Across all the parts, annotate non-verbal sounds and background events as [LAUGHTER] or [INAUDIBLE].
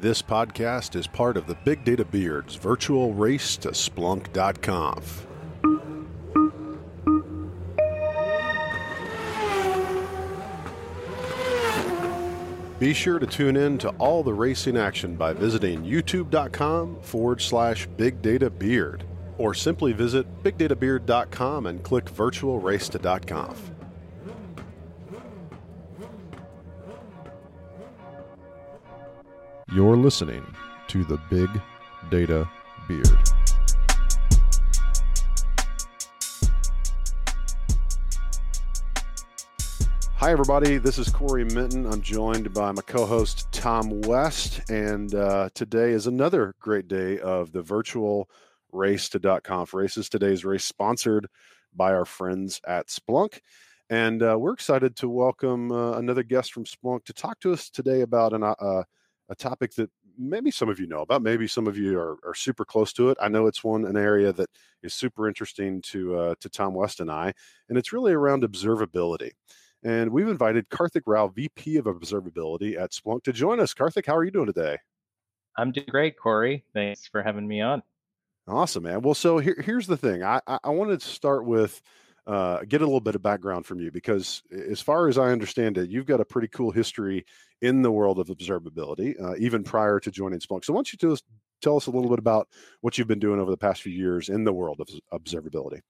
This podcast is part of the Big Data Beards virtual race to Splunk.conf. Be sure to tune in to all the racing action by visiting youtube.com forward slash Big Data Beard or simply visit bigdatabeard.com and click virtual race to .conf. You're listening to the Big Data Beard. Hi, everybody. This is Corey Minton. I'm joined by my co host, Tom West. And uh, today is another great day of the virtual race to .conf races. Today's race sponsored by our friends at Splunk. And uh, we're excited to welcome uh, another guest from Splunk to talk to us today about an, uh, a topic that maybe some of you know about. Maybe some of you are, are super close to it. I know it's one an area that is super interesting to uh, to Tom West and I, and it's really around observability. And we've invited Karthik Rau, VP of Observability at Splunk, to join us. Karthik, how are you doing today? I'm doing great, Corey. Thanks for having me on. Awesome, man. Well, so here, here's the thing. I, I, I wanted to start with uh, get a little bit of background from you because, as far as I understand it, you've got a pretty cool history in the world of observability, uh, even prior to joining Splunk. So, why don't you tell us, tell us a little bit about what you've been doing over the past few years in the world of observability?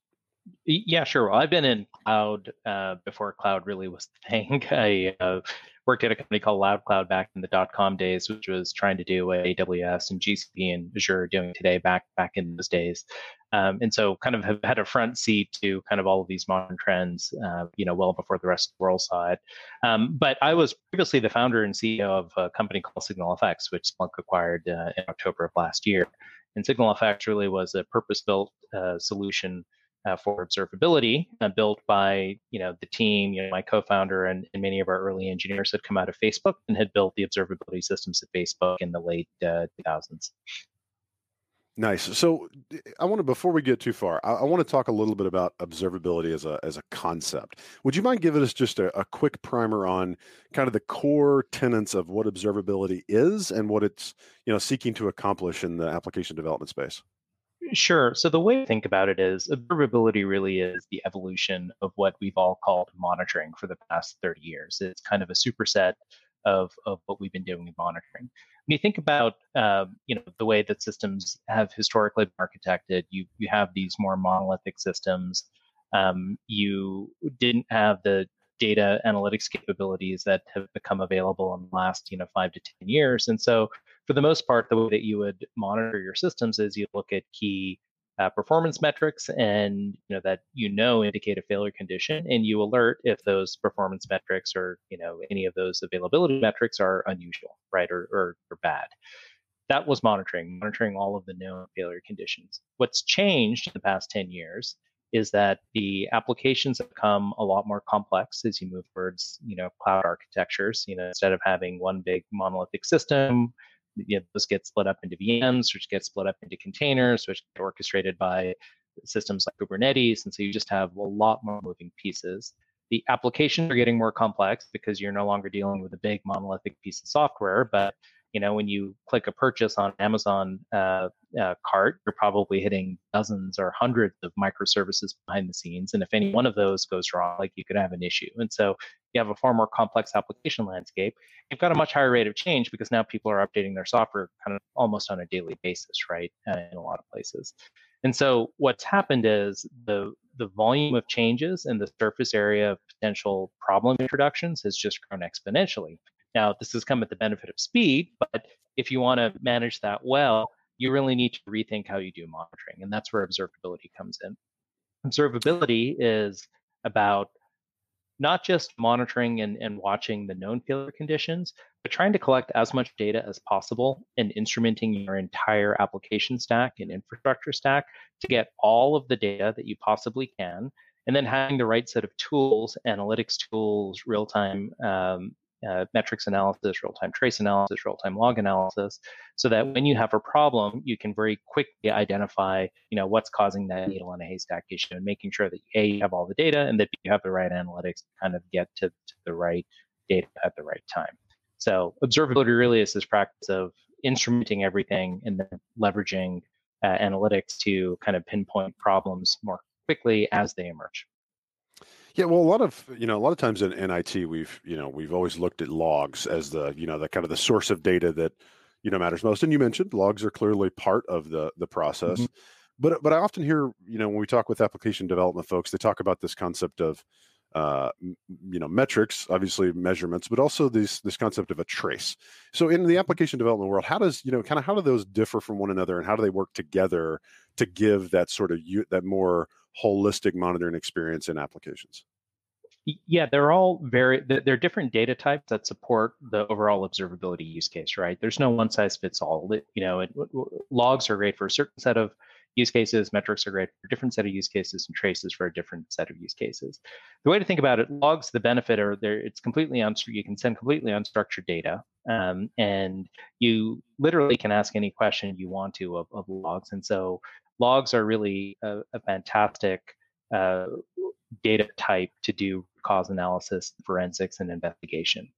Yeah, sure. I've been in cloud uh, before cloud really was the thing. [LAUGHS] I uh, worked at a company called LoudCloud back in the dot com days, which was trying to do what AWS and GCP and Azure are doing today back back in those days. Um, and so kind of have had a front seat to kind of all of these modern trends, uh, you know, well before the rest of the world saw it. Um, but I was previously the founder and CEO of a company called SignalFx, which Splunk acquired uh, in October of last year. And SignalFx really was a purpose-built uh, solution uh, for observability uh, built by you know the team you know my co-founder and, and, many of our early engineers had come out of facebook and had built the observability systems at facebook in the late uh, 2000s nice. So i want to before we get too far I, I, want to talk a little bit about observability as a as a concept. Would you mind giving us just a, a quick primer on kind of the core tenets of what observability is and what it's you know seeking to accomplish in the application development space Sure. So the way to think about it is observability really is the evolution of what we've all called monitoring for the past 30 years. It's kind of a superset of, of what we've been doing in monitoring. When you think about um, you know the way that systems have historically been architected, you you have these more monolithic systems. Um, you didn't have the data analytics capabilities that have become available in the last you know five to ten years, and so for the most part, the way that you would monitor your systems is you look at key uh, performance metrics and you know that you know indicate a failure condition and you alert if those performance metrics or you know any of those availability metrics are unusual right or, or, or bad. That was monitoring monitoring all of the known failure conditions. What's changed in the past 10 years is that the applications have become a lot more complex as you move towards you know cloud architectures. You know instead of having one big monolithic system you know, those get split up into VMs, which get split up into containers, which get orchestrated by systems like Kubernetes. And so you just have a lot more moving pieces. The applications are getting more complex because you're no longer dealing with a big monolithic piece of software, but you know when you click a purchase on amazon uh, uh, cart you're probably hitting dozens or hundreds of microservices behind the scenes and if any one of those goes wrong like you could have an issue and so you have a far more complex application landscape you've got a much higher rate of change because now people are updating their software kind of almost on a daily basis right uh, in a lot of places and so what's happened is the the volume of changes and the surface area of potential problem introductions has just grown exponentially now, this has come at the benefit of speed, but if you want to manage that well, you really need to rethink how you do monitoring. And that's where observability comes in. Observability is about not just monitoring and, and watching the known failure conditions, but trying to collect as much data as possible and instrumenting your entire application stack and infrastructure stack to get all of the data that you possibly can. And then having the right set of tools, analytics tools, real time um, uh, metrics analysis, real-time trace analysis, real-time log analysis, so that when you have a problem, you can very quickly identify, you know, what's causing that needle in a haystack issue, and making sure that a you have all the data and that you have the right analytics to kind of get to, to the right data at the right time. So observability really is this practice of instrumenting everything and then leveraging uh, analytics to kind of pinpoint problems more quickly as they emerge. Yeah, well, a lot of you know, a lot of times in, in IT, we've you know, we've always looked at logs as the you know, the kind of the source of data that you know matters most. And you mentioned logs are clearly part of the the process. Mm-hmm. But but I often hear you know when we talk with application development folks, they talk about this concept of uh, you know metrics, obviously measurements, but also this this concept of a trace. So in the application development world, how does you know kind of how do those differ from one another, and how do they work together to give that sort of that more holistic monitoring experience in applications? Yeah, they're all very, they're different data types that support the overall observability use case, right? There's no one size fits all. You know, it, logs are great for a certain set of use cases, metrics are great for a different set of use cases, and traces for a different set of use cases. The way to think about it, logs, the benefit are there, it's completely unstructured, you can send completely unstructured data, um, and you literally can ask any question you want to of, of logs. And so logs are really a, a fantastic uh, data type to do cause analysis, forensics, and investigation.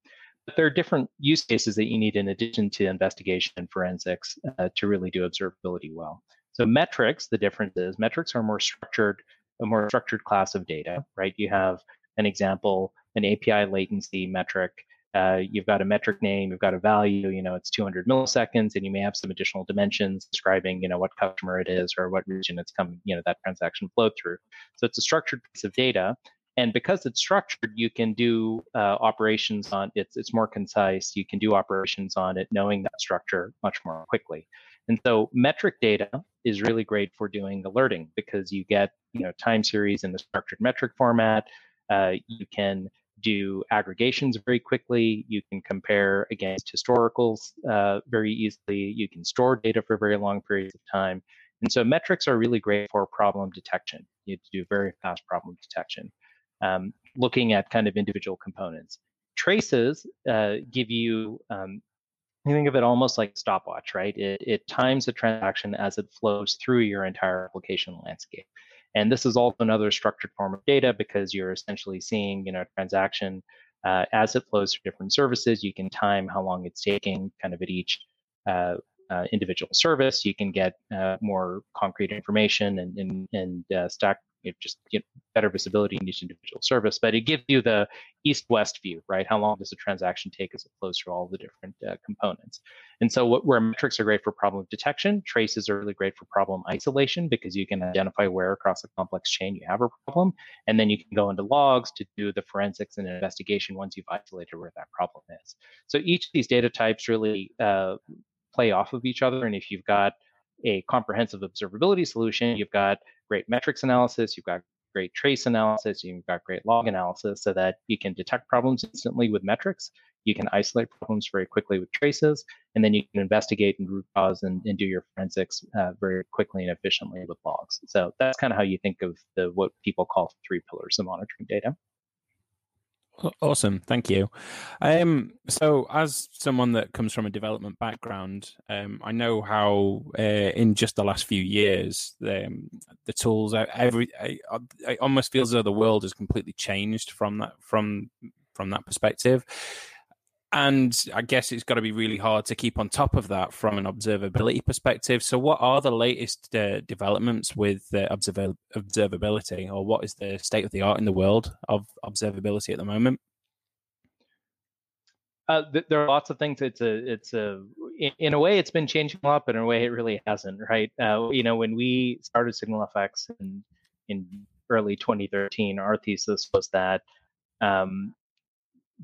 But there are different use cases that you need in addition to investigation and forensics uh, to really do observability well. So metrics, the difference is metrics are more structured, a more structured class of data, right? You have an example, an API latency metric uh, you've got a metric name, you've got a value, you know, it's 200 milliseconds, and you may have some additional dimensions describing, you know, what customer it is or what region it's coming, you know, that transaction flowed through. So it's a structured piece of data. And because it's structured, you can do uh, operations on it's it's more concise. You can do operations on it, knowing that structure much more quickly. And so metric data is really great for doing alerting because you get you know time series in the structured metric format. Uh, you can do aggregations very quickly. You can compare against historicals uh, very easily. You can store data for very long periods of time. And so metrics are really great for problem detection. You do very fast problem detection, um, looking at kind of individual components. Traces uh, give you, um, you think of it almost like stopwatch, right? It, it times the transaction as it flows through your entire application landscape. And this is also another structured form of data because you're essentially seeing, you know, a transaction uh, as it flows through different services. You can time how long it's taking kind of at each uh, uh, individual service. You can get uh, more concrete information and, and, and uh, stack it just get better visibility in each individual service, but it gives you the east-west view, right? How long does a transaction take as it flows through all the different uh, components? And so what, where metrics are great for problem detection, traces are really great for problem isolation because you can identify where across a complex chain you have a problem, and then you can go into logs to do the forensics and investigation once you've isolated where that problem is. So each of these data types really uh, play off of each other, and if you've got a comprehensive observability solution, you've got great metrics analysis, you've got great trace analysis, you've got great log analysis so that you can detect problems instantly with metrics. You can isolate problems very quickly with traces, and then you can investigate and root cause and, and do your forensics uh, very quickly and efficiently with logs. So that's kind of how you think of the what people call three pillars of monitoring data. Awesome, thank you. Um, so, as someone that comes from a development background, um, I know how uh, in just the last few years, um, the tools, every, it almost feels as though the world has completely changed from that from from that perspective and I guess it's got to be really hard to keep on top of that from an observability perspective. So, what are the latest uh, developments with uh, observ- observability, or what is the state of the art in the world of observability at the moment? Uh, th- there are lots of things. It's a, it's a, in, in, a way, it's been changing a lot, but in a way, it really hasn't. Right? Uh, you know, when we started SignalFX in in early 2013, our thesis was that um,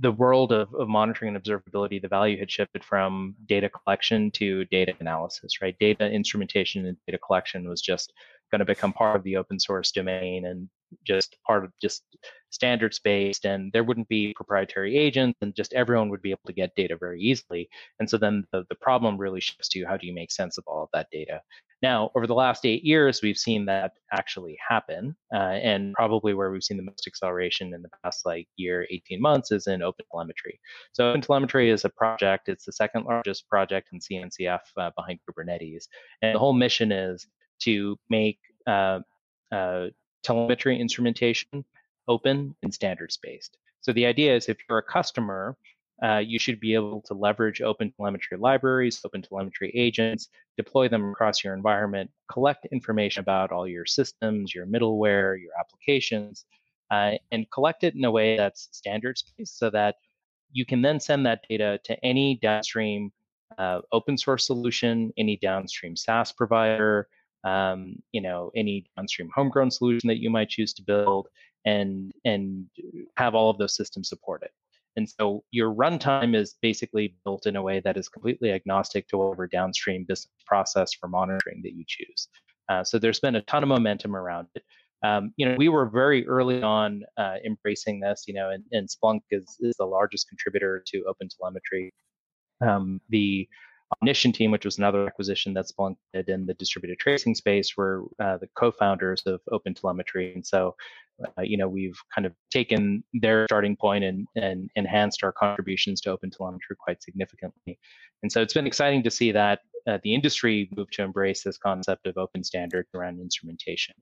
the world of, of monitoring and observability, the value had shifted from data collection to data analysis, right? Data instrumentation and data collection was just going to become part of the open source domain and just part of just standards based and there wouldn't be proprietary agents and just everyone would be able to get data very easily and so then the, the problem really shifts to how do you make sense of all of that data now, over the last eight years, we've seen that actually happen. Uh, and probably where we've seen the most acceleration in the past like year, 18 months is in OpenTelemetry. So OpenTelemetry is a project, it's the second largest project in CNCF uh, behind Kubernetes. And the whole mission is to make uh, uh telemetry instrumentation open and standards based. So the idea is if you're a customer uh, you should be able to leverage open telemetry libraries, open telemetry agents, deploy them across your environment, collect information about all your systems, your middleware, your applications, uh, and collect it in a way that's standards based so that you can then send that data to any downstream uh, open source solution, any downstream SaaS provider, um, you know, any downstream homegrown solution that you might choose to build, and and have all of those systems support it. And so your runtime is basically built in a way that is completely agnostic to whatever downstream business process for monitoring that you choose. Uh, so there's been a ton of momentum around it. Um, you know, we were very early on uh, embracing this. You know, and, and Splunk is, is the largest contributor to OpenTelemetry. Um, the Omnition team, which was another acquisition that Splunk did in the distributed tracing space, were uh, the co-founders of OpenTelemetry, and so uh, you know we've kind of taken their starting point and and enhanced our contributions to OpenTelemetry quite significantly. And so it's been exciting to see that uh, the industry move to embrace this concept of open standards around instrumentation.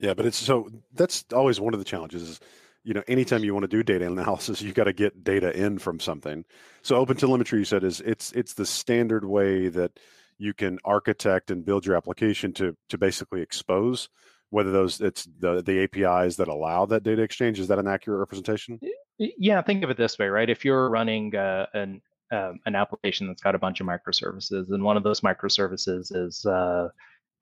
Yeah, but it's so that's always one of the challenges. Is, you know, anytime you want to do data analysis, you've got to get data in from something. So open telemetry, you said, is it's it's the standard way that you can architect and build your application to to basically expose whether those it's the the APIs that allow that data exchange. Is that an accurate representation? Yeah, think of it this way, right? If you're running uh, an um, an application that's got a bunch of microservices, and one of those microservices is uh,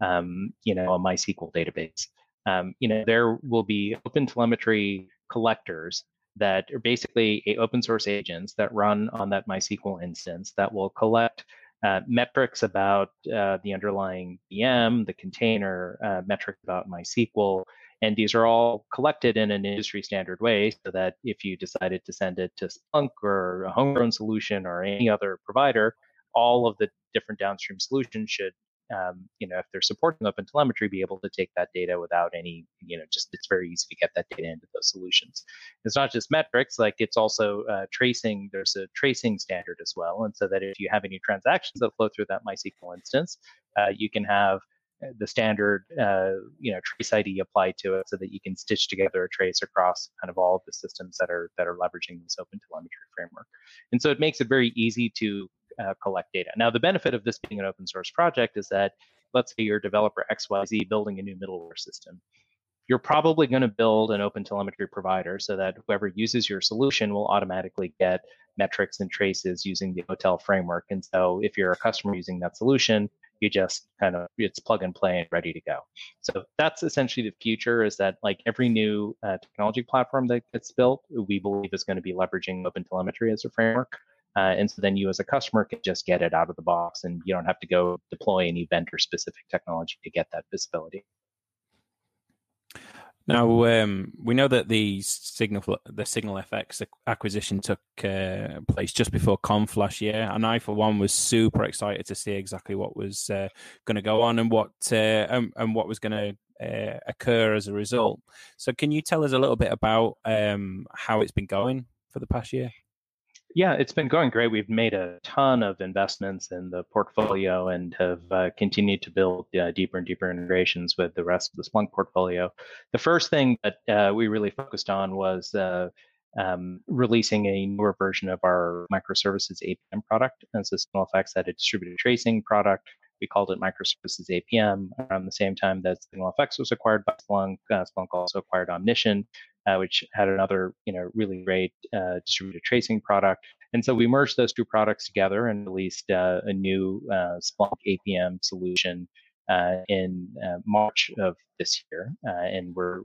um, you know a MySQL database um, you know, there will be open telemetry collectors that are basically open source agents that run on that MySQL instance that will collect uh, metrics about uh, the underlying VM, the container, uh, metrics about MySQL. And these are all collected in an industry standard way so that if you decided to send it to Splunk or a homegrown solution or any other provider, all of the different downstream solutions should um, you know, if they're supporting open telemetry, be able to take that data without any, you know, just it's very easy to get that data into those solutions. It's not just metrics, like it's also uh, tracing. There's a tracing standard as well, and so that if you have any transactions that flow through that MySQL instance, uh, you can have uh, the standard, uh, you know, trace ID applied to it, so that you can stitch together a trace across kind of all of the systems that are that are leveraging this open telemetry framework. And so it makes it very easy to uh, collect data. Now, the benefit of this being an open source project is that let's say you're developer XYZ building a new middleware system. You're probably going to build an open telemetry provider so that whoever uses your solution will automatically get metrics and traces using the OTel framework. And so if you're a customer using that solution, you just kind of it's plug and play and ready to go. So that's essentially the future is that like every new uh, technology platform that gets built, we believe is going to be leveraging open telemetry as a framework. Uh, and so then you as a customer can just get it out of the box and you don't have to go deploy any vendor specific technology to get that visibility. Now um, we know that the signal the SignalFX acquisition took uh, place just before Conf last year, and I, for one, was super excited to see exactly what was uh, going to go on and what uh, and, what was going to uh, occur as a result. So, can you tell us a little bit about um, how it's been going for the past year? Yeah, it's been going great. We've made a ton of investments in the portfolio and have uh, continued to build uh, deeper and deeper integrations with the rest of the Splunk portfolio. The first thing that uh, we really focused on was uh, um, releasing a newer version of our microservices APM product. And so SignalFX had a distributed tracing product. We called it Microservices APM around the same time that SignalFX was acquired by Splunk. Uh, Splunk also acquired Omnition which had another, you know, really great uh, distributed tracing product. And so we merged those two products together and released uh, a new uh, Splunk APM solution uh, in uh, March of this year. and we're,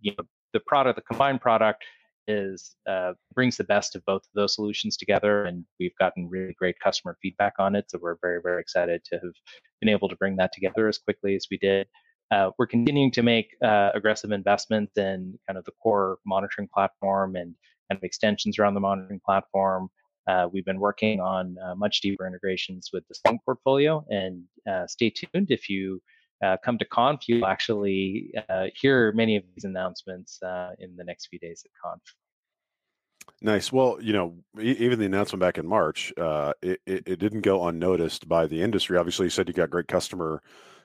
you know, the product, the combined product is uh, brings the best of both of those solutions together and we've gotten really great customer feedback on it so we're very very excited to have been able to bring that together as quickly as we did uh, we're continuing to make uh, aggressive investments in kind of the core monitoring platform and kind of extensions around the monitoring platform. Uh, we've been working on uh, much deeper integrations with the Splunk portfolio, and uh, stay tuned. If you uh, come to Conf, you'll actually hear many of these announcements in the next few days at Conf. Nice. Well, you know, even the announcement back in March, it, it, it didn't go unnoticed by the industry. Obviously, you said you got great customer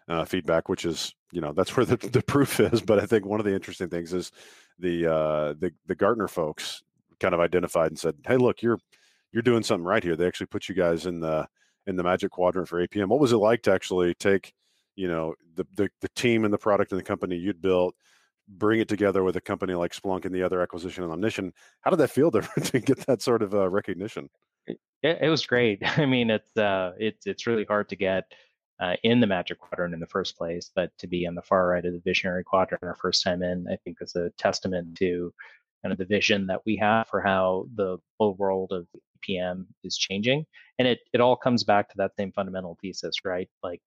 uh, feedback, which is you know that's where the, the proof is. But I think one of the interesting things is the uh, the the Gartner folks kind of identified and said, "Hey, look, you're you're doing something right here." They actually put you guys in the in the Magic Quadrant for APM. What was it like to actually take, you know, the the, the team and the product and the company you'd built, bring it together with a company like Splunk and the other acquisition and Omnition? How did that feel [LAUGHS] to, to get that sort of uh, recognition? It, it, was great. [LAUGHS] I mean, it's uh, it's it's really hard to get uh, in the Magic Quadrant in the first place, but to be on the far right of the Visionary Quadrant our first time in, I think is a testament to kind of the vision that we have for how the whole world of PM is changing. And it, it all comes back to that same fundamental thesis, right? Like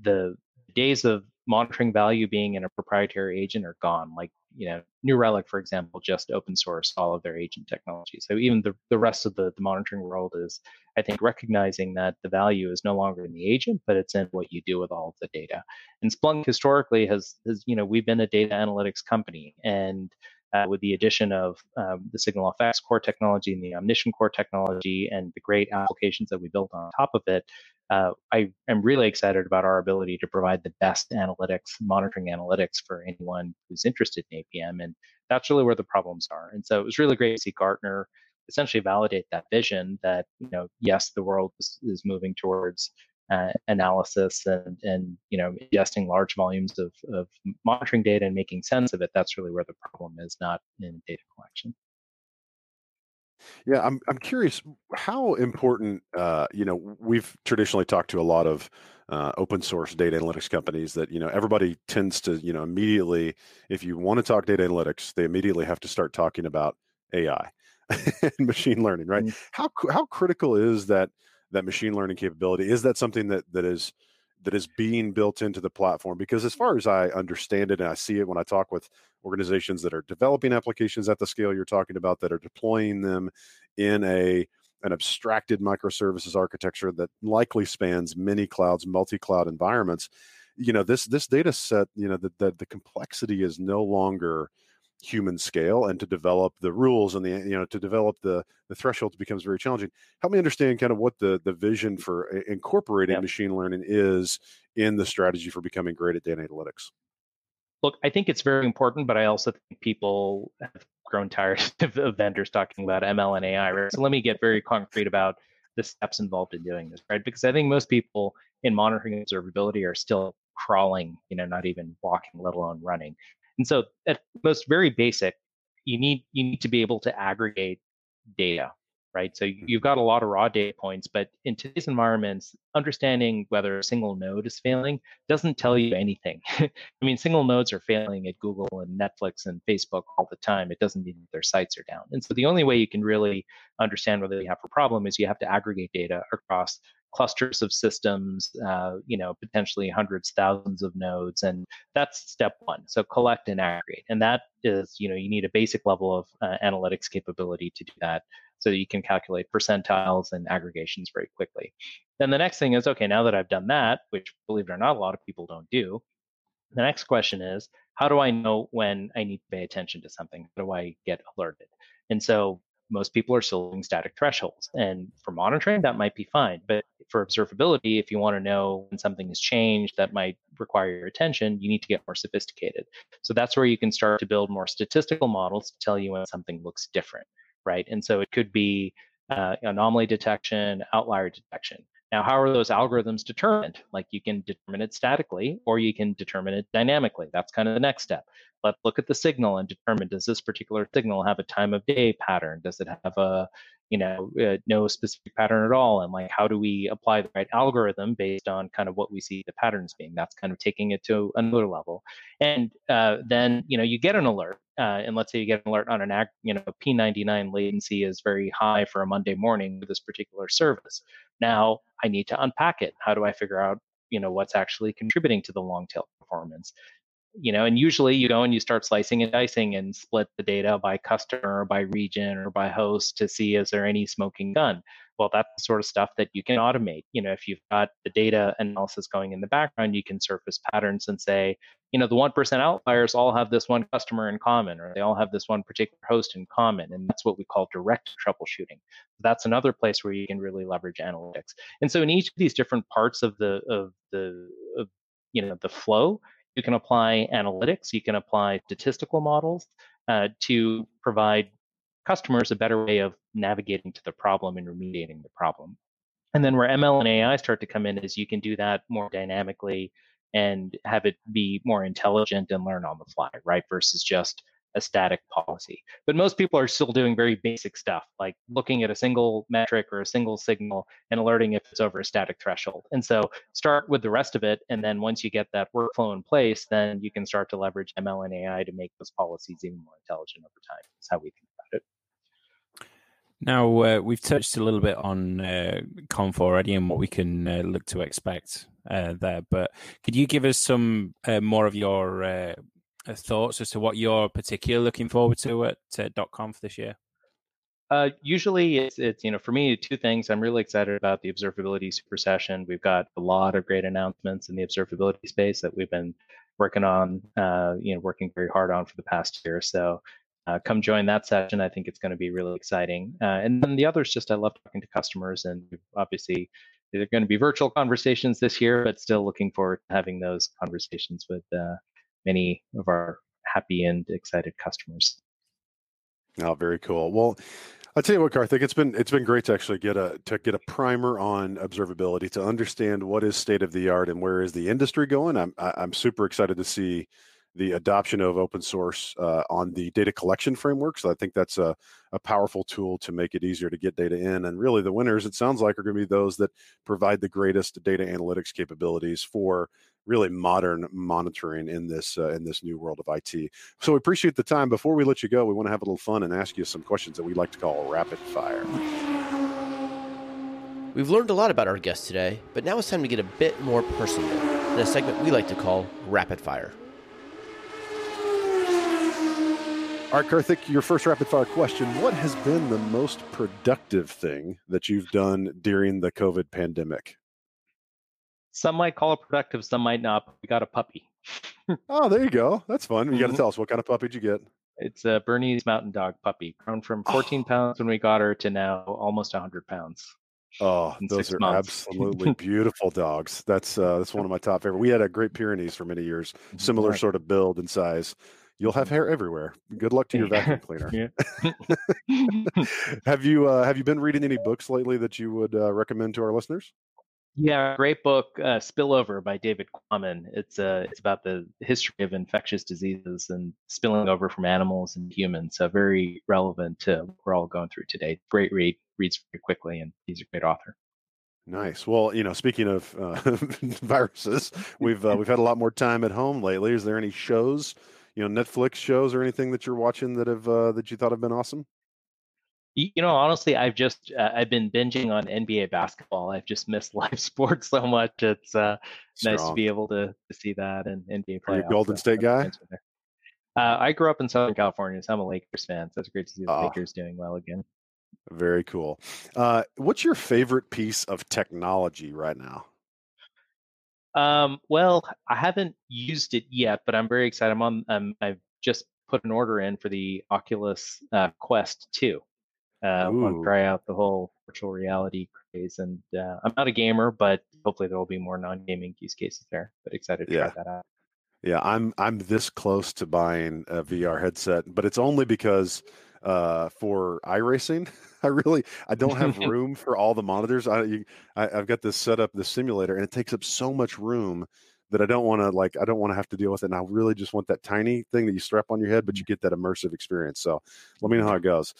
the days of monitoring value being in a proprietary agent are gone. Like, you know, New Relic, for example, just open source all of their agent technology. So even the, the rest of the, the monitoring world is, I think, recognizing that the value is no longer in the agent, but it's in what you do with all of the data. And Splunk historically has, has you know, we've been a data analytics company and uh, with the addition of um, the SignalFx core technology and the Omnition core technology and the great applications that we built on top of it, uh, I am really excited about our ability to provide the best analytics, monitoring analytics for anyone who's interested in APM. And that's really where the problems are. And so it was really great to see Gartner essentially validate that vision that, you know, yes, the world is, is moving towards uh, analysis and and you know ingesting large volumes of, of monitoring data and making sense of it that's really where the problem is not in data collection yeah i'm, I'm curious how important uh, you know we've traditionally talked to a lot of uh, open source data analytics companies that you know everybody tends to you know immediately if you want to talk data analytics they immediately have to start talking about ai [LAUGHS] and machine learning right mm-hmm. how how critical is that that machine learning capability is that something that that is that is being built into the platform because as far as i understand it and i see it when i talk with organizations that are developing applications at the scale you're talking about that are deploying them in a an abstracted microservices architecture that likely spans many clouds multi-cloud environments you know this this data set you know that the, the complexity is no longer human scale and to develop the rules and the you know to develop the the thresholds becomes very challenging. Help me understand kind of what the the vision for uh, incorporating yeah. machine learning is in the strategy for becoming great at data analytics. Look i think it's very important but i also think people have grown tired [LAUGHS] of vendors talking about ml and ai right? So let me get very concrete about the steps involved in doing this right? Because i think most people in monitoring observability are still crawling you know not even walking let alone running and so at most very basic, you need you need to be able to aggregate data, right? So mm. you've got a lot of raw data points, but in today's environments, understanding whether a single node is failing doesn't tell you anything. [LAUGHS] I mean, single nodes are failing at Google and Netflix and Facebook all the time. It doesn't mean that their sites are down. And so the only way you can really understand whether you have a problem is you have to aggregate data across clusters of systems, uh, you know, potentially hundreds, thousands of nodes, and that's step one. So collect and aggregate, and that is, you know, you need a basic level of uh, analytics capability to do that, so that you can calculate percentiles and aggregations very quickly. Then the next thing is, okay, now that I've done that, which believe it or not, a lot of people don't do. The next question is, how do I know when I need to pay attention to something? How do I get alerted? And so most people are still using static thresholds. And for monitoring, that might be fine. But for observability, if you want to know when something has changed that might require your attention, you need to get more sophisticated. So that's where you can start to build more statistical models to tell you when something looks different, right? And so it could be uh, anomaly detection, outlier detection. Now, how are those algorithms determined? Like you can determine it statically or you can determine it dynamically. That's kind of the next step. Let's look at the signal and determine does this particular signal have a time of day pattern? Does it have a you know uh, no specific pattern at all and like how do we apply the right algorithm based on kind of what we see the patterns being? That's kind of taking it to another level. And uh, then you know you get an alert uh, and let's say you get an alert on an act you know p99 latency is very high for a monday morning with this particular service. Now i need to unpack it. How do i figure out you know what's actually contributing to the long tail performance you know, and usually you go and you start slicing and dicing and split the data by customer, or by region, or by host to see is there any smoking gun. Well, that's the sort of stuff that you can automate. You know, if you've got the data analysis going in the background, you can surface patterns and say, you know, the 1% outliers all have this one customer in common, or they all have this one particular host in common. And that's what we call direct troubleshooting. That's another place where you can really leverage analytics. And so in each of these different parts of the, of the, of, you know, the flow, you can apply analytics, you can apply statistical models uh, to provide customers a better way of navigating to the problem and remediating the problem. And then where ML and AI start to come in is you can do that more dynamically and have it be more intelligent and learn on the fly, right? Versus just a static policy. But most people are still doing very basic stuff, like looking at a single metric or a single signal and alerting if it's over a static threshold. And so start with the rest of it. And then once you get that workflow in place, then you can start to leverage ML and AI to make those policies even more intelligent over time. That's how we think about it. Now, uh, we've touched a little bit on uh, Conf already and what we can uh, look to expect uh, there, but could you give us some uh, more of your uh, thoughts as to what you're particularly looking forward to at uh, .conf this year? Uh, usually it's, it's, you know, for me, two things. I'm really excited about the observability super session. We've got a lot of great announcements in the observability space that we've been working on, uh, you know, working very hard on for the past year. So uh, come join that session. I think it's going to be really exciting. Uh, and then the other is just I love talking to customers, and obviously they're going to be virtual conversations this year, but still looking forward to having those conversations with uh, many of our happy and excited customers. Oh, very cool. Well, I'll tell you what, Karthik, it's been it's been great to actually get a to get a primer on observability to understand what is state of the art and where is the industry going. I'm I'm super excited to see the adoption of open source uh, on the data collection framework. So I think that's a, a powerful tool to make it easier to get data in. And really, the winners, it sounds like, are going to be those that provide the greatest data analytics capabilities for really modern monitoring in this uh, in this new world of IT. So we appreciate the time. Before we let you go, we want to have a little fun and ask you some questions that we like to call rapid fire. We've learned a lot about our guest today, but now it's time to get a bit more personal in a segment we like to call Rapid Fire. All right, Karthik, your first rapid fire question. What has been the most productive thing that you've done during the COVID pandemic? Some might call it productive, some might not. We got a puppy. [LAUGHS] oh, there you go. That's fun. You got to mm-hmm. tell us what kind of puppy did you get? It's a Bernese Mountain Dog puppy, grown from 14 oh. pounds when we got her to now almost 100 pounds. Oh, those are months. absolutely [LAUGHS] beautiful dogs. That's uh, that's one of my top favorite. We had a Great Pyrenees for many years, mm-hmm. similar right. sort of build and size. You'll have hair everywhere. Good luck to your vacuum [LAUGHS] cleaner. have you uh, have you been reading any books lately that you would uh, recommend to our listeners? Yeah, great book, uh, Spillover by David Quammen. It's uh, it's about the history of infectious diseases and spilling over from animals and humans. So very relevant to what we're all going through today. Great read, reads very quickly, and he's a great author. Nice. Well, you know, speaking of uh, [LAUGHS] viruses, we've uh, we've had a lot more time at home lately. Is there any shows, you know, Netflix shows or anything that you're watching that have uh, that you thought have been awesome? You know, honestly, I've just uh, I've been binging on NBA basketball. I've just missed [LAUGHS] live sports so much. It's uh, nice to be able to, to see that and NBA play. Are you a Golden State guy? Uh, I grew up in Southern California, so I'm a Lakers fan. So it's great to see the oh, Lakers doing well again. Very cool. Uh, what's your favorite piece of technology right now? Um, well, I haven't used it yet, but I'm very excited. I'm on. Um, I've just put an order in for the Oculus uh, Quest 2 uh, want to try out the whole virtual reality craze. And uh, I'm not a gamer, but hopefully there will be more non-gaming use cases there. But excited to yeah. try that out. Yeah, I'm I'm this close to buying a VR headset, but it's only because uh, for iRacing, [LAUGHS] I really I don't have [LAUGHS] room for all the monitors. I, you, I have got this set up, the simulator, and it takes up so much room that I don't want to like I don't want to have to deal with it. And I really just want that tiny thing that you strap on your head, but you get that immersive experience. So let me know how it goes.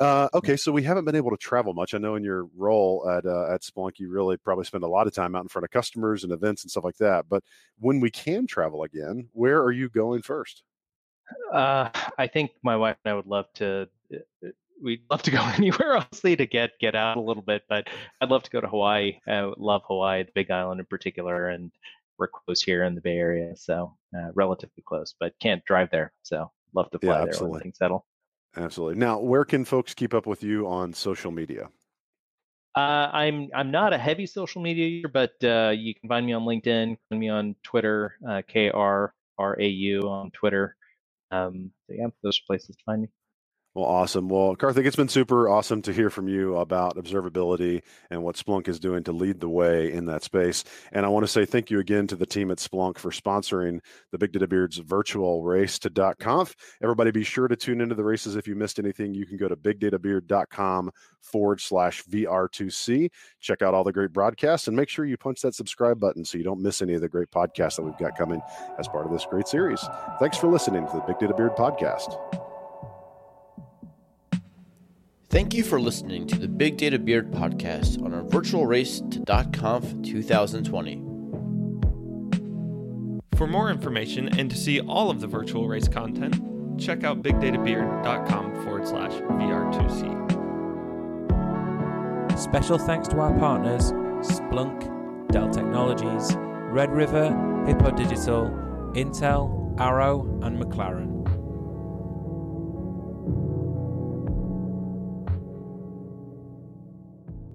Uh, okay, so we haven't been able to travel much. I know in your role at uh, at Splunk, you really probably spend a lot of time out in front of customers and events and stuff like that. But when we can travel again, where are you going first? Uh, I think my wife and I would love to. Uh, uh, we'd love to go [LAUGHS] anywhere, honestly, to get get out a little bit. But I'd love to go to Hawaii. I love Hawaii, the Big Island in particular, and we're close here in the Bay Area, so uh, relatively close, but can't drive there. So love to fly yeah, there when things settle. Absolutely. Now, where can folks keep up with you on social media? Uh, I'm I'm not a heavy social media user, but uh, you can find me on LinkedIn, find me on Twitter, uh, K R R A U on Twitter. Um, so yeah, those are places to find me. Well, awesome. Well, Karthik, it's been super awesome to hear from you about observability and what Splunk is doing to lead the way in that space. And I want to say thank you again to the team at Splunk for sponsoring the Big Data Beards virtual race to .conf. Everybody be sure to tune into the races. If you missed anything, you can go to bigdatabeard.com forward slash VR2C. Check out all the great broadcasts and make sure you punch that subscribe button so you don't miss any of the great podcasts that we've got coming as part of this great series. Thanks for listening to the Big Data Beard podcast. Thank you for listening to the Big Data Beard podcast on our virtual race to .conf 2020. For more information and to see all of the virtual race content, check out bigdatabeard.com forward slash VR2C. Special thanks to our partners Splunk, Dell Technologies, Red River, Hippo Digital, Intel, Arrow, and McLaren.